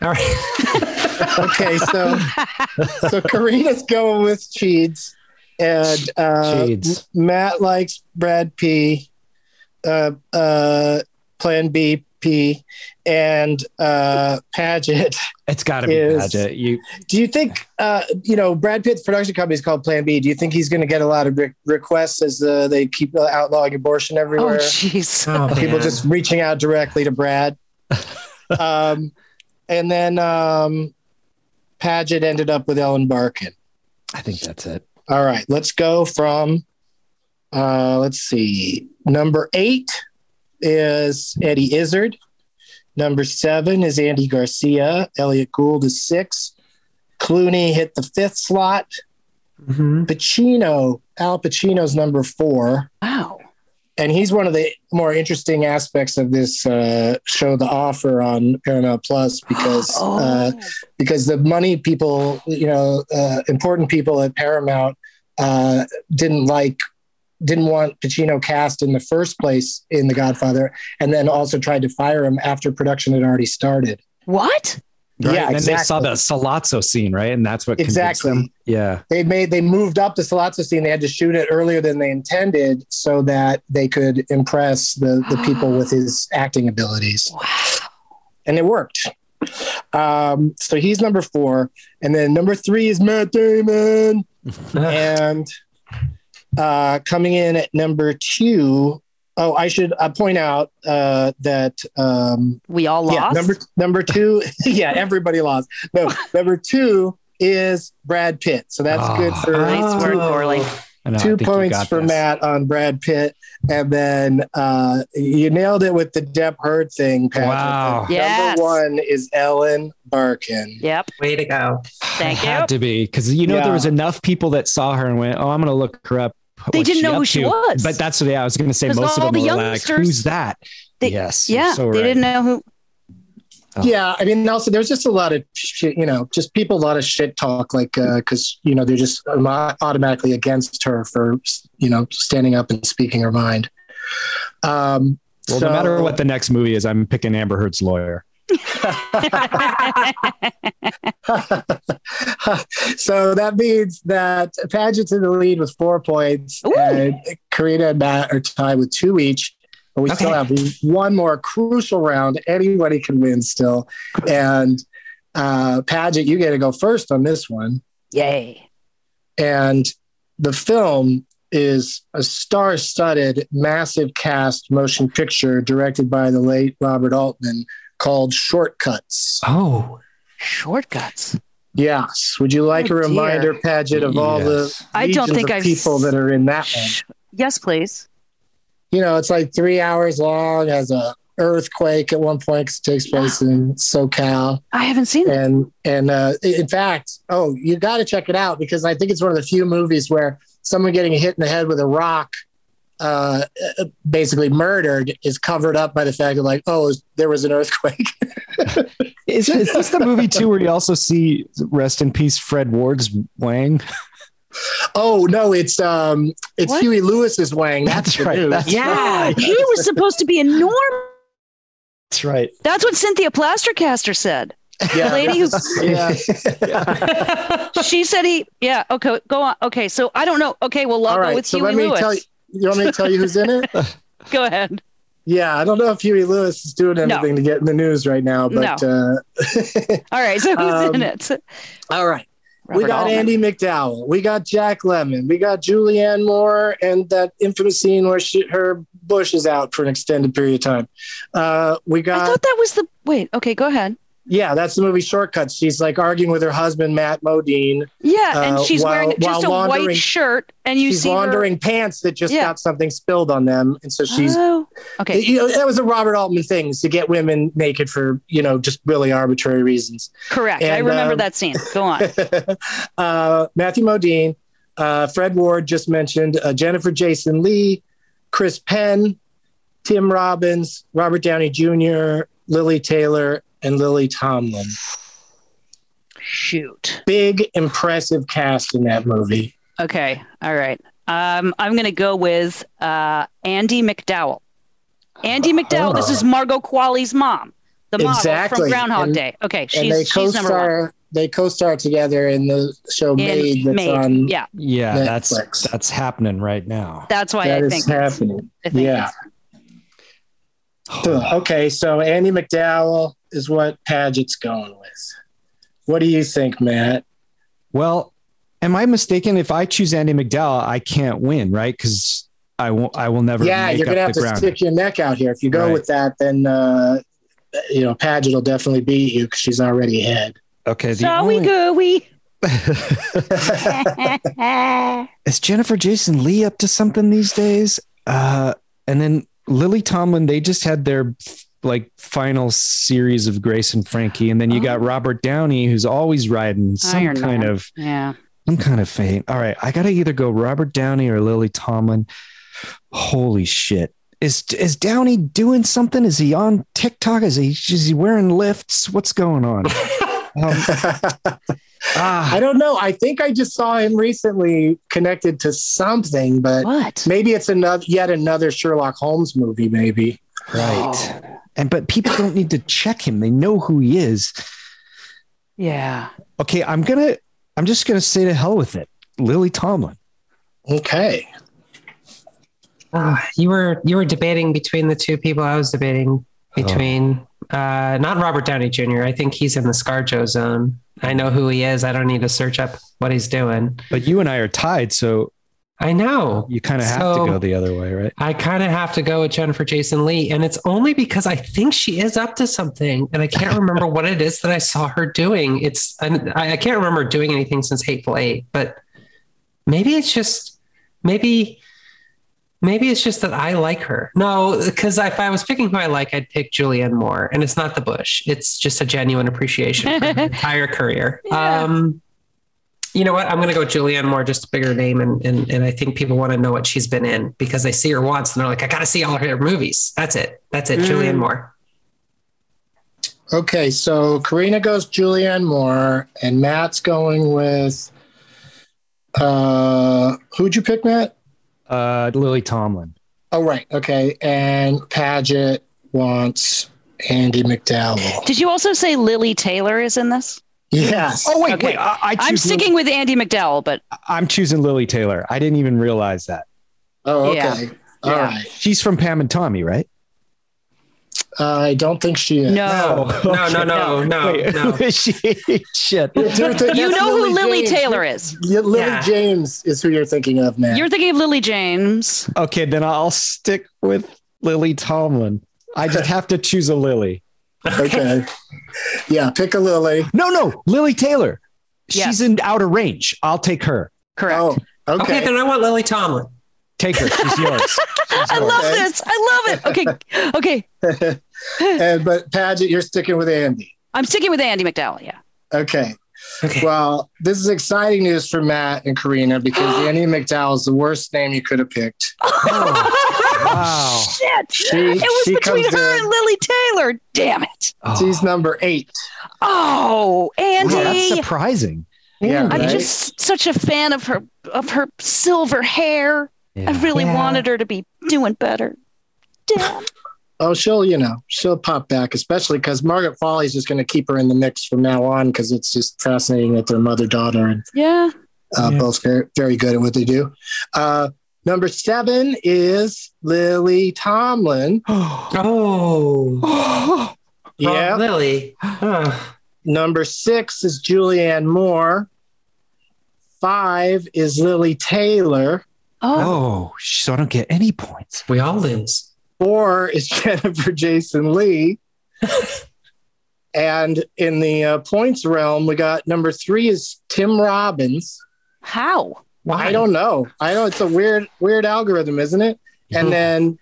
All right. okay, so so Karina's going with Cheeds, and uh, Cheeds. Matt likes Brad P, uh, uh, Plan B P, and uh, Paget. It's got to be is- Paget. You Do you think uh, you know Brad Pitt's production company is called Plan B? Do you think he's going to get a lot of re- requests as uh, they keep uh, outlawing abortion everywhere? Oh, everywhere? jeez. Oh, People just reaching out directly to Brad. um, and then um, Paget ended up with Ellen Barkin. I think that's it. All right, let's go from uh, let's see. Number eight is Eddie Izzard. Number seven is Andy Garcia. Elliot Gould is six. Clooney hit the fifth slot. Mhm. Pacino, Al Pacino's number four. Wow. And he's one of the more interesting aspects of this uh, show, The Offer on Paramount Plus, because Oh. uh, because the money people, you know, uh, important people at Paramount uh, didn't like, didn't want Pacino cast in the first place in The Godfather, and then also tried to fire him after production had already started. What? Right? Yeah, and then they saw the Sollozzo scene, right? And that's what Exactly. them. Yeah. They made they moved up the Sollozzo scene. They had to shoot it earlier than they intended, so that they could impress the the people with his acting abilities. Wow. And it worked. Um, so he's number four, and then number three is Matt Damon, and uh, coming in at number two. Oh, I should uh, point out uh, that um, We all yeah, lost. number number two. yeah, everybody lost. No, number two is Brad Pitt. So that's Ah. good for nice work, two- Gorley. I two points for this. Matt on Brad Pitt, and then uh, you nailed it with the Depp Heard thing, Patrick. Wow. And Yes. Number one is Ellen Barkin. Yep. Way to go. Thank it you. had to be because you know Yeah. there was enough people that saw her and went, "Oh, I'm going to look her up." They didn't know up who she to?" was. But that's what yeah, I was going to say. Most of them the were like, youngsters- "Who's that?" They- yes, Yeah. so They right. didn't know who. Oh. Yeah, I mean, also there's just a lot of shit, you know, just people a lot of shit talk, like because you know they're just automatically against her for you know standing up and speaking her mind. Um, Well, so- no matter what the next movie is, I'm picking Amber Heard's lawyer. so that means that Paget's in the lead with four points, Ooh. and Karina and Matt are tied with two each. But we still have one more crucial round. Anybody can win still. And uh, Paget, you get to go first on this one. Yay. And the film is a star studded, massive cast motion picture directed by the late Robert Altman called Shortcuts. Oh, Shortcuts. Yes. Would you like Oh, a dear. reminder, Paget, of all the I don't think of I've people s- that are in that one? Yes, please. You know, it's like three hours long, has a earthquake at one point because it takes place in SoCal. I haven't seen it. And and uh, in fact, oh, you got to check it out because I think it's one of the few movies where someone getting hit in the head with a rock, uh, basically murdered, is covered up by the fact that like, oh, there was an earthquake. is, is this the movie too where you also see rest in peace Fred Ward's Wang? oh no, it's um, it's What? Huey Lewis's Wang. That's, That's right, that's Yeah. He was supposed to be enormous. That's right. That's what Cynthia Plastercaster said. Yeah, The lady who- this yeah. She said he. Yeah. Okay. Go on. Okay. So I don't know. Okay. Well, I'll All go right, with so Huey let me Lewis. tell you. You want me to tell you who's in it? Go ahead. Yeah, I don't know if Huey Lewis is doing No. anything to get in the news right now, but uh, All right. So who's in Um, it? all right. we got Altman. Andie MacDowell. We got Jack Lemmon. We got Julianne Moore, and that infamous scene where she, her bush is out for an extended period of time. Uh, we got. I thought that was the. Wait. Okay. Go ahead. Yeah, that's the movie Shortcuts. She's like arguing with her husband Matt Modine. Yeah, and uh, she's while- wearing just a white shirt, and you she's see laundering her. pants that just Yeah. got something spilled on them, and so she's. Oh, okay. You know, that was a Robert Altman thing to get women naked for you know just really arbitrary reasons. Correct. I remember um, that scene. Go on. uh, Matthew Modine, uh, Fred Ward just mentioned, uh, Jennifer Jason Lee, Chris Penn, Tim Robbins, Robert Downey Jr., Lili Taylor, and Lily Tomlin. Shoot. Big, impressive cast in that movie. Okay. All right. Um, I'm going to go with uh, Andie MacDowell. Andie MacDowell. This is Margot Qualley's mom, the model Exactly. from Groundhog And- Day. Okay, and they she's she's number one. co-star. They co-star together in the show Maid. That's Maid, on. yeah. Yeah, Netflix. that's that's happening right now. That's why That I is think it's- happening. I think Yeah. Huh, okay, so Andie MacDowell is what Paget's going with. What do you think, Matt? Well, am I mistaken? If I choose Andie MacDowell, I can't win, right? Because I won't. I will never. yeah, make you're gonna up have to ground. stick your neck out here. If you go Right. with that, then uh, you know Paget will definitely beat you because she's already ahead. Okay. The So we only- go. We. is Jennifer Jason Lee up to something these days? Uh, and then Lily Tomlin, they just had their like final series of Grace and Frankie, and then you got Robert Downey, who's always riding some Iron kind Man. of Yeah. some kind of fame. All right, I gotta either go Robert Downey or Lily Tomlin. Holy shit. Is is Downey doing something? Is he on TikTok? Is he is he wearing lifts? What's going on? Um, ah, I don't know. I think I just saw him recently connected to something, but What? maybe it's another yet another Sherlock Holmes movie. Maybe. right. And but people don't need to check him. They know who he is. Yeah. Okay, I'm gonna I'm just gonna say to hell with it. Lily Tomlin. Okay. Ah, you were you were debating between the two people I was debating between. Uh, not Robert Downey Jr. I think he's in the ScarJo zone. I know who he is. I don't need to search up what he's doing. But you and I are tied, so I know. you kind of have So- to go the other way, right? I kind of have to go with Jennifer Jason Lee, and it's only because I think she is up to something, and I can't remember what it is that I saw her doing. It's I, I can't remember doing anything since Hateful Eight, but maybe it's just maybe maybe it's just that I like her. No, because if I was picking who I like, I'd pick Julianne Moore, and it's not the Bush. It's just a genuine appreciation for her entire career. Um, you know what? I'm going to go with Julianne Moore, just a bigger name, and and and I think people want to know what she's been in because they see her once and they're like, I got to see all her movies. That's it. That's it. Mm. Julianne Moore. Okay, so Karina goes Julianne Moore, and Matt's going with. Uh, who'd you pick, Matt? Uh, Lily Tomlin. Oh, right. Okay, and Paget wants Andie MacDowell. Did you also say Lili Taylor is in this? Yes. Oh wait, Okay. wait. I, I I'm choose sticking with Andie MacDowell, but I'm choosing Lili Taylor. I didn't even realize that. Oh, Yeah. okay. All Yeah. right. She's from Pam and Tommy, right? I don't think she is. no. No, no, no, no, Wait, no. who is she? Shit. You know who Lily James. Taylor is. Lily Yeah. James is who you're thinking of, man. You're thinking of Lily James. Okay, then I'll stick with Lily Tomlin. I just have to choose a Lily. okay. yeah, pick a Lily. No, no, Lili Taylor. Yeah. She's in outer range. I'll take her. Correct. Oh, Okay. okay. then I want Lily Tomlin. Take her. She's yours. She's I love Okay. this. I love it. Okay. Okay. and, but Paget, you're sticking with Andy. I'm sticking with Andie MacDowell. Yeah. Okay. Okay. Well, this is exciting news for Matt and Karina because Andie MacDowell is the worst name you could have picked. Oh, oh, wow. Shit. She- it was she between her in. and Lili Taylor. Damn it. Oh. She's number eight. Oh, Andy. Wow, that's surprising. Yeah, I'm right? just such a fan of her of her silver hair. I really Yeah. wanted her to be doing better. Damn. Oh, she'll, you know, she'll pop back, especially because Margaret Qualley's just going to keep her in the mix from now on because it's just fascinating that they're mother daughter and Yeah. uh, Yeah. both very, very good at what they do. Uh, number seven is Lily Tomlin. Oh, Yeah. Rob Lily. Huh. Number six is Julianne Moore. Five is Lili Taylor. Oh. Oh, so I don't get any points. We all lose. Four is Jennifer Jason Lee. And in the uh, points realm, we got number three is Tim Robbins. How? I don't know. I know it's a weird, weird algorithm, isn't it? And then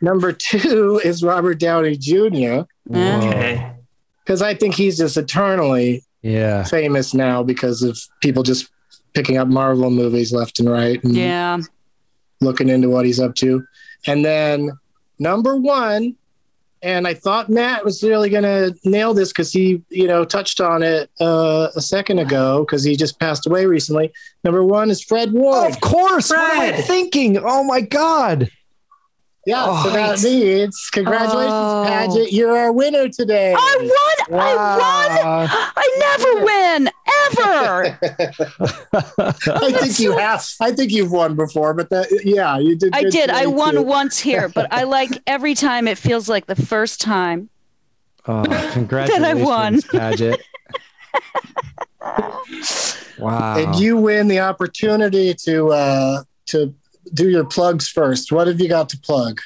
number two is Robert Downey Jr. Okay. Because I think he's just eternally Yeah. famous now because of people just picking up Marvel movies left and right and Yeah. looking into what he's up to. And then number one, and I thought Matt was really going to nail this because he, you know, touched on it uh, a second ago because he just passed away recently. Number one is Fred Ward. Of course. What am I Fred. thinking? Oh my God. Yeah, so Oh. that means congratulations, Oh. Paget. You're our winner today. I won. I won. I never win ever. I think you have. I think you've won before, but that, yeah, you did. I did. I won too. once here, but I like every time it feels like the first time. Oh, congratulations, that I won. Paget. wow. and you win the opportunity to uh, to do your plugs first. What have you got to plug?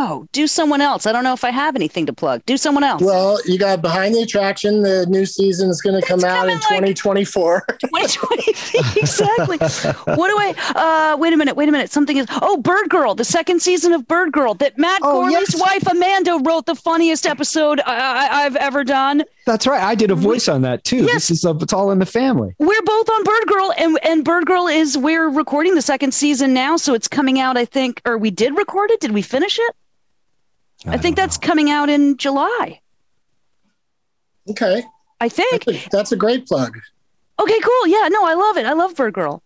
Oh, do someone else. I don't know if I have anything to plug. Do someone else. Well, you got behind the attraction. The new season is going to come out in coming, like- 2024. 2020 exactly. What do I? Uh, wait a minute. Wait a minute. Something is. Oh, Bird Girl, the second season of Bird Girl that Matt Oh, Gorley's yes. wife Amanda wrote the funniest episode I, I, I've ever done. That's right. I did a voice on that too. Yes. This is a, it's all in the family. We're both on Bird Girl, and and Bird Girl is we're recording the second season now, so it's coming out. I think, or we did record it. Did we finish it? I, think that's coming out in July. okay, I think. that's a, that's a great plug. Okay, cool. Yeah, no, I love it. I love Bird Girl.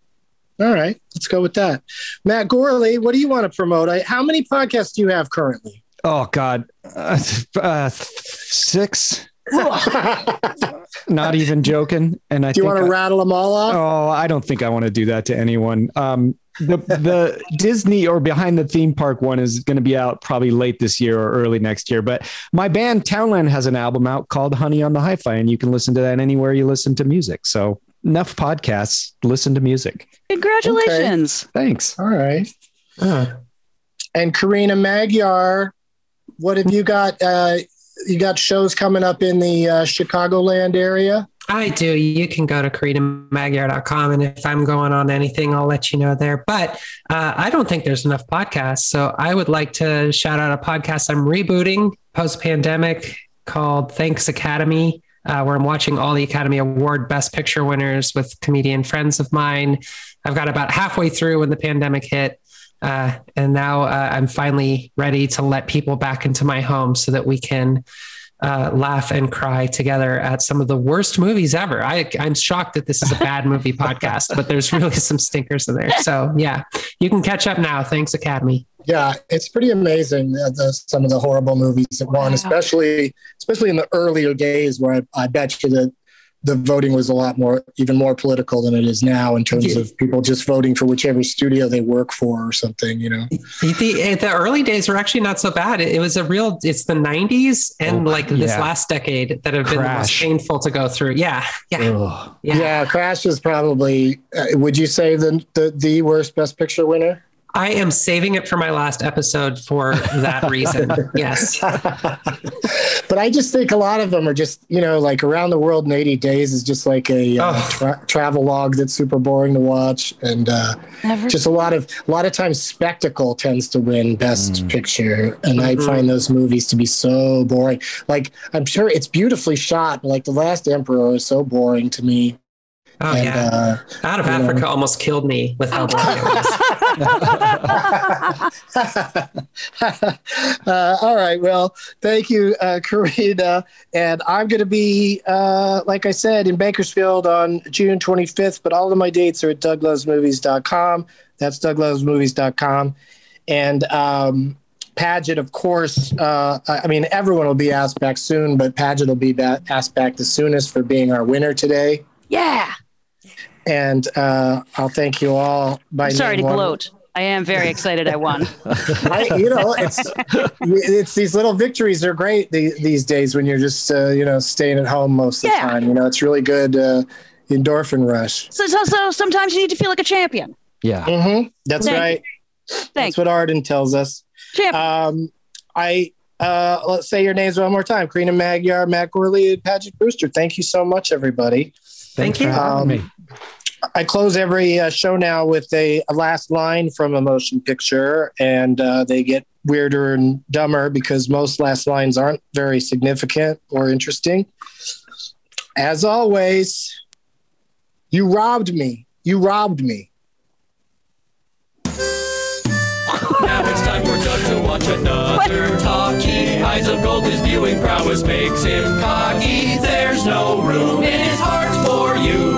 All right, let's go with that. Matt Gorley, what do you want to promote? I, how many podcasts do you have currently? Oh God, uh, uh, six. Not even joking. And I Do you think want to I- rattle them all off? Oh, I don't think I want to do that to anyone. Um, the the Disney or behind the theme park one is going to be out probably late this year or early next year. But my band Townland has an album out called Honey on the Hi-Fi, and you can listen to that anywhere you listen to music. So enough podcasts. Listen to music. Congratulations. Thanks. All right. And Karina Magyar, what have you got? Uh, you got shows coming up in the uh, Chicagoland area? I do. You can go to karinamagyar.com. And if I'm going on anything, I'll let you know there. But uh, I don't think there's enough podcasts. So I would like to shout out a podcast I'm rebooting post pandemic called Thanks Academy, uh, where I'm watching all the Academy Award Best Picture winners with comedian friends of mine. I've got about halfway through when the pandemic hit. Uh, and now uh, I'm finally ready to let people back into my home so that we can uh, laugh and cry together at some of the worst movies ever. I, I'm shocked that this is a bad movie podcast, but there's really some stinkers in there. So yeah, you can catch up now. Thanks, Academy. Yeah, it's pretty amazing uh, the, some of the horrible movies that won, especially especially in the earlier days where I, I bet you that the voting was a lot more, even more political than it is now in terms Yeah. of people just voting for whichever studio they work for or something. You know, The, the early days were actually not so bad. It, it was a real, it's the 90s and Oh, like this yeah. last decade that have been the most Crash. painful to go through. Yeah. Yeah. Yeah. yeah, Crash is probably. Uh, would you say the, the the worst Best Picture winner? I am saving it for my last episode for that reason. yes. but I just think a lot of them are just, you know, like Around the World in 80 Days is just like a uh, Oh. tra- travel log that's super boring to watch. And uh, just a lot of, a lot of times spectacle tends to win Best Picture. And I Mhm. find those movies to be so boring. Like, I'm sure it's beautifully shot, but like The Last Emperor is so boring to me. Oh, and, yeah. uh, Out of you know. Africa almost killed me with how boring it was. uh, all right. Well, thank you, uh, Karina. And I'm going to be, uh, like I said, in Bakersfield on June 25th, but all of my dates are at douglovesmovies.com. That's douglovesmovies.com. And um, Paget, of course, uh, I mean, everyone will be asked back soon, but Paget will be ba- asked back the soonest for being our winner today. Yeah. And uh, I'll thank you all by Sorry to one- gloat. I am very excited I won. I, you know, it's it's these little victories are great the, these days when you're just uh, you know staying at home most of Yeah. the time. You know, it's really good uh, endorphin rush. So, so, so sometimes you need to feel like a champion. Yeah. Mm-hmm. That's Thank right. Thank That's what Arden tells us. Champion. Um, I uh, let's say your names one more time. Karina Magyar, Matt Gorley, and Paget Brewster. Thank you so much, everybody. Thank you. for having me. I close every uh, show now with a, a last line from a motion picture, and uh, they get weirder and dumber because most last lines aren't very significant or interesting. As always, you robbed me. You robbed me. Now it's time for Doug to watch another talkie. Eyes of gold, his viewing prowess makes him cocky. There's no room in his heart for you,